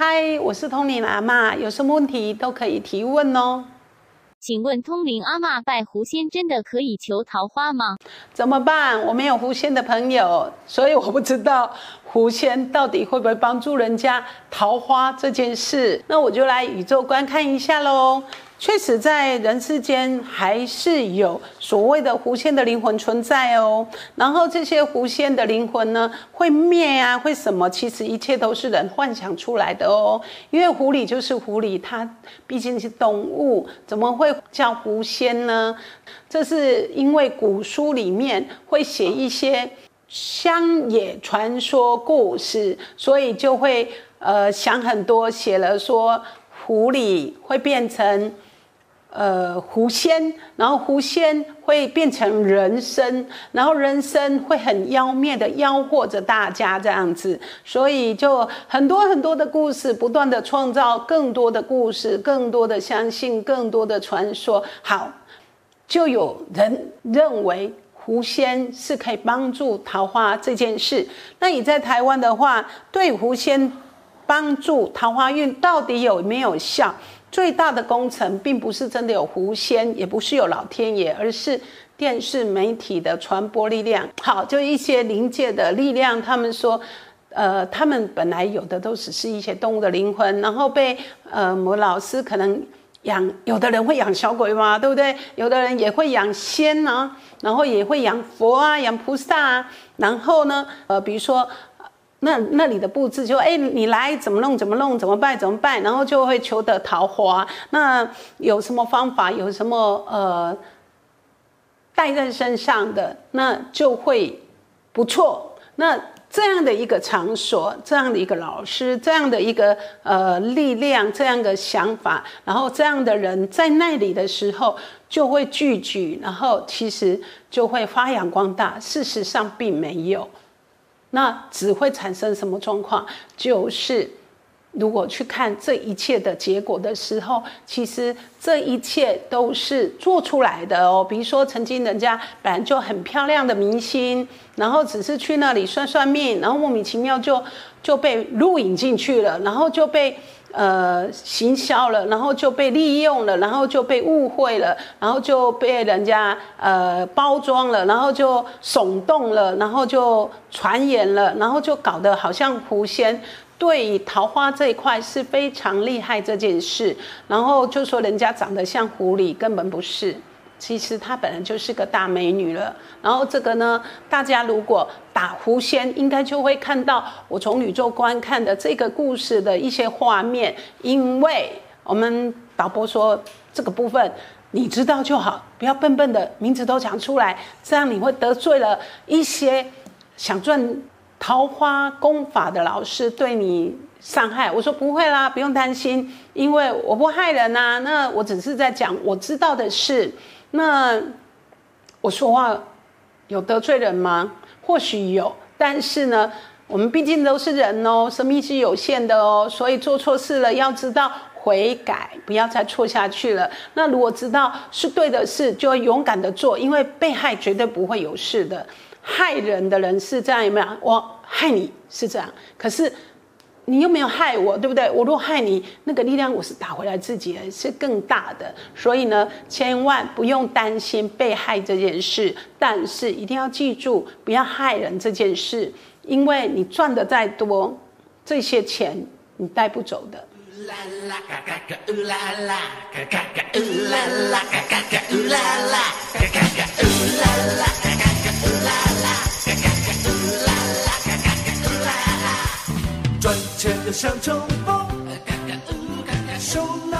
嗨，我是通灵阿妈，有什么问题都可以提问哦。请问通灵阿妈拜狐仙真的可以求桃花吗？怎么办？我没有狐仙的朋友，所以我不知道狐仙到底会不会帮助人家桃花这件事。那我就来宇宙观看一下喽。确实，在人世间还是有所谓的狐仙的灵魂存在哦。然后这些狐仙的灵魂呢，会灭啊，会什么？其实一切都是人幻想出来的哦。因为狐狸就是狐狸，它毕竟是动物，怎么会叫狐仙呢？这是因为古书里面会写一些乡野传说故事，所以就会呃想很多，写了说狐狸会变成。呃，狐仙，然后狐仙会变成人身，然后人身会很妖孽的妖惑着大家这样子，所以就很多很多的故事，不断的创造更多的故事，更多的相信，更多的传说。好，就有人认为狐仙是可以帮助桃花这件事。那你在台湾的话，对狐仙帮助桃花运到底有没有效？最大的工程并不是真的有狐仙，也不是有老天爷，而是电视媒体的传播力量。好，就一些灵界的力量，他们说，呃，他们本来有的都只是一些动物的灵魂，然后被呃某老师可能养，有的人会养小鬼嘛，对不对？有的人也会养仙啊，然后也会养佛啊，养菩萨啊，然后呢，呃，比如说。那那里的布置就哎，你来怎么弄怎么弄怎么办怎么办，然后就会求得桃花。那有什么方法？有什么呃带在身上的，那就会不错。那这样的一个场所，这样的一个老师，这样的一个呃力量，这样的想法，然后这样的人在那里的时候就会聚集，然后其实就会发扬光大。事实上并没有。那只会产生什么状况？就是如果去看这一切的结果的时候，其实这一切都是做出来的哦。比如说，曾经人家本来就很漂亮的明星，然后只是去那里算算命，然后莫名其妙就就被录影进去了，然后就被。呃，行销了，然后就被利用了，然后就被误会了，然后就被人家呃包装了，然后就耸动了，然后就传言了，然后就搞得好像狐仙对桃花这一块是非常厉害这件事，然后就说人家长得像狐狸，根本不是。其实她本来就是个大美女了。然后这个呢，大家如果打狐仙，应该就会看到我从宇宙观看的这个故事的一些画面。因为我们导播说这个部分你知道就好，不要笨笨的名字都讲出来，这样你会得罪了一些想赚桃花功法的老师，对你伤害。我说不会啦，不用担心，因为我不害人呐。那我只是在讲我知道的事。那我说话有得罪人吗？或许有，但是呢，我们毕竟都是人哦，生命是有限的哦，所以做错事了要知道悔改，不要再错下去了。那如果知道是对的事，就要勇敢的做，因为被害绝对不会有事的。害人的人是这样，有没有？我害你是这样，可是。你又没有害我，对不对？我若害你，那个力量我是打回来自己是更大的。所以呢，千万不用担心被害这件事，但是一定要记住，不要害人这件事，因为你赚的再多，这些钱你带不走的。全都像冲锋，手拿。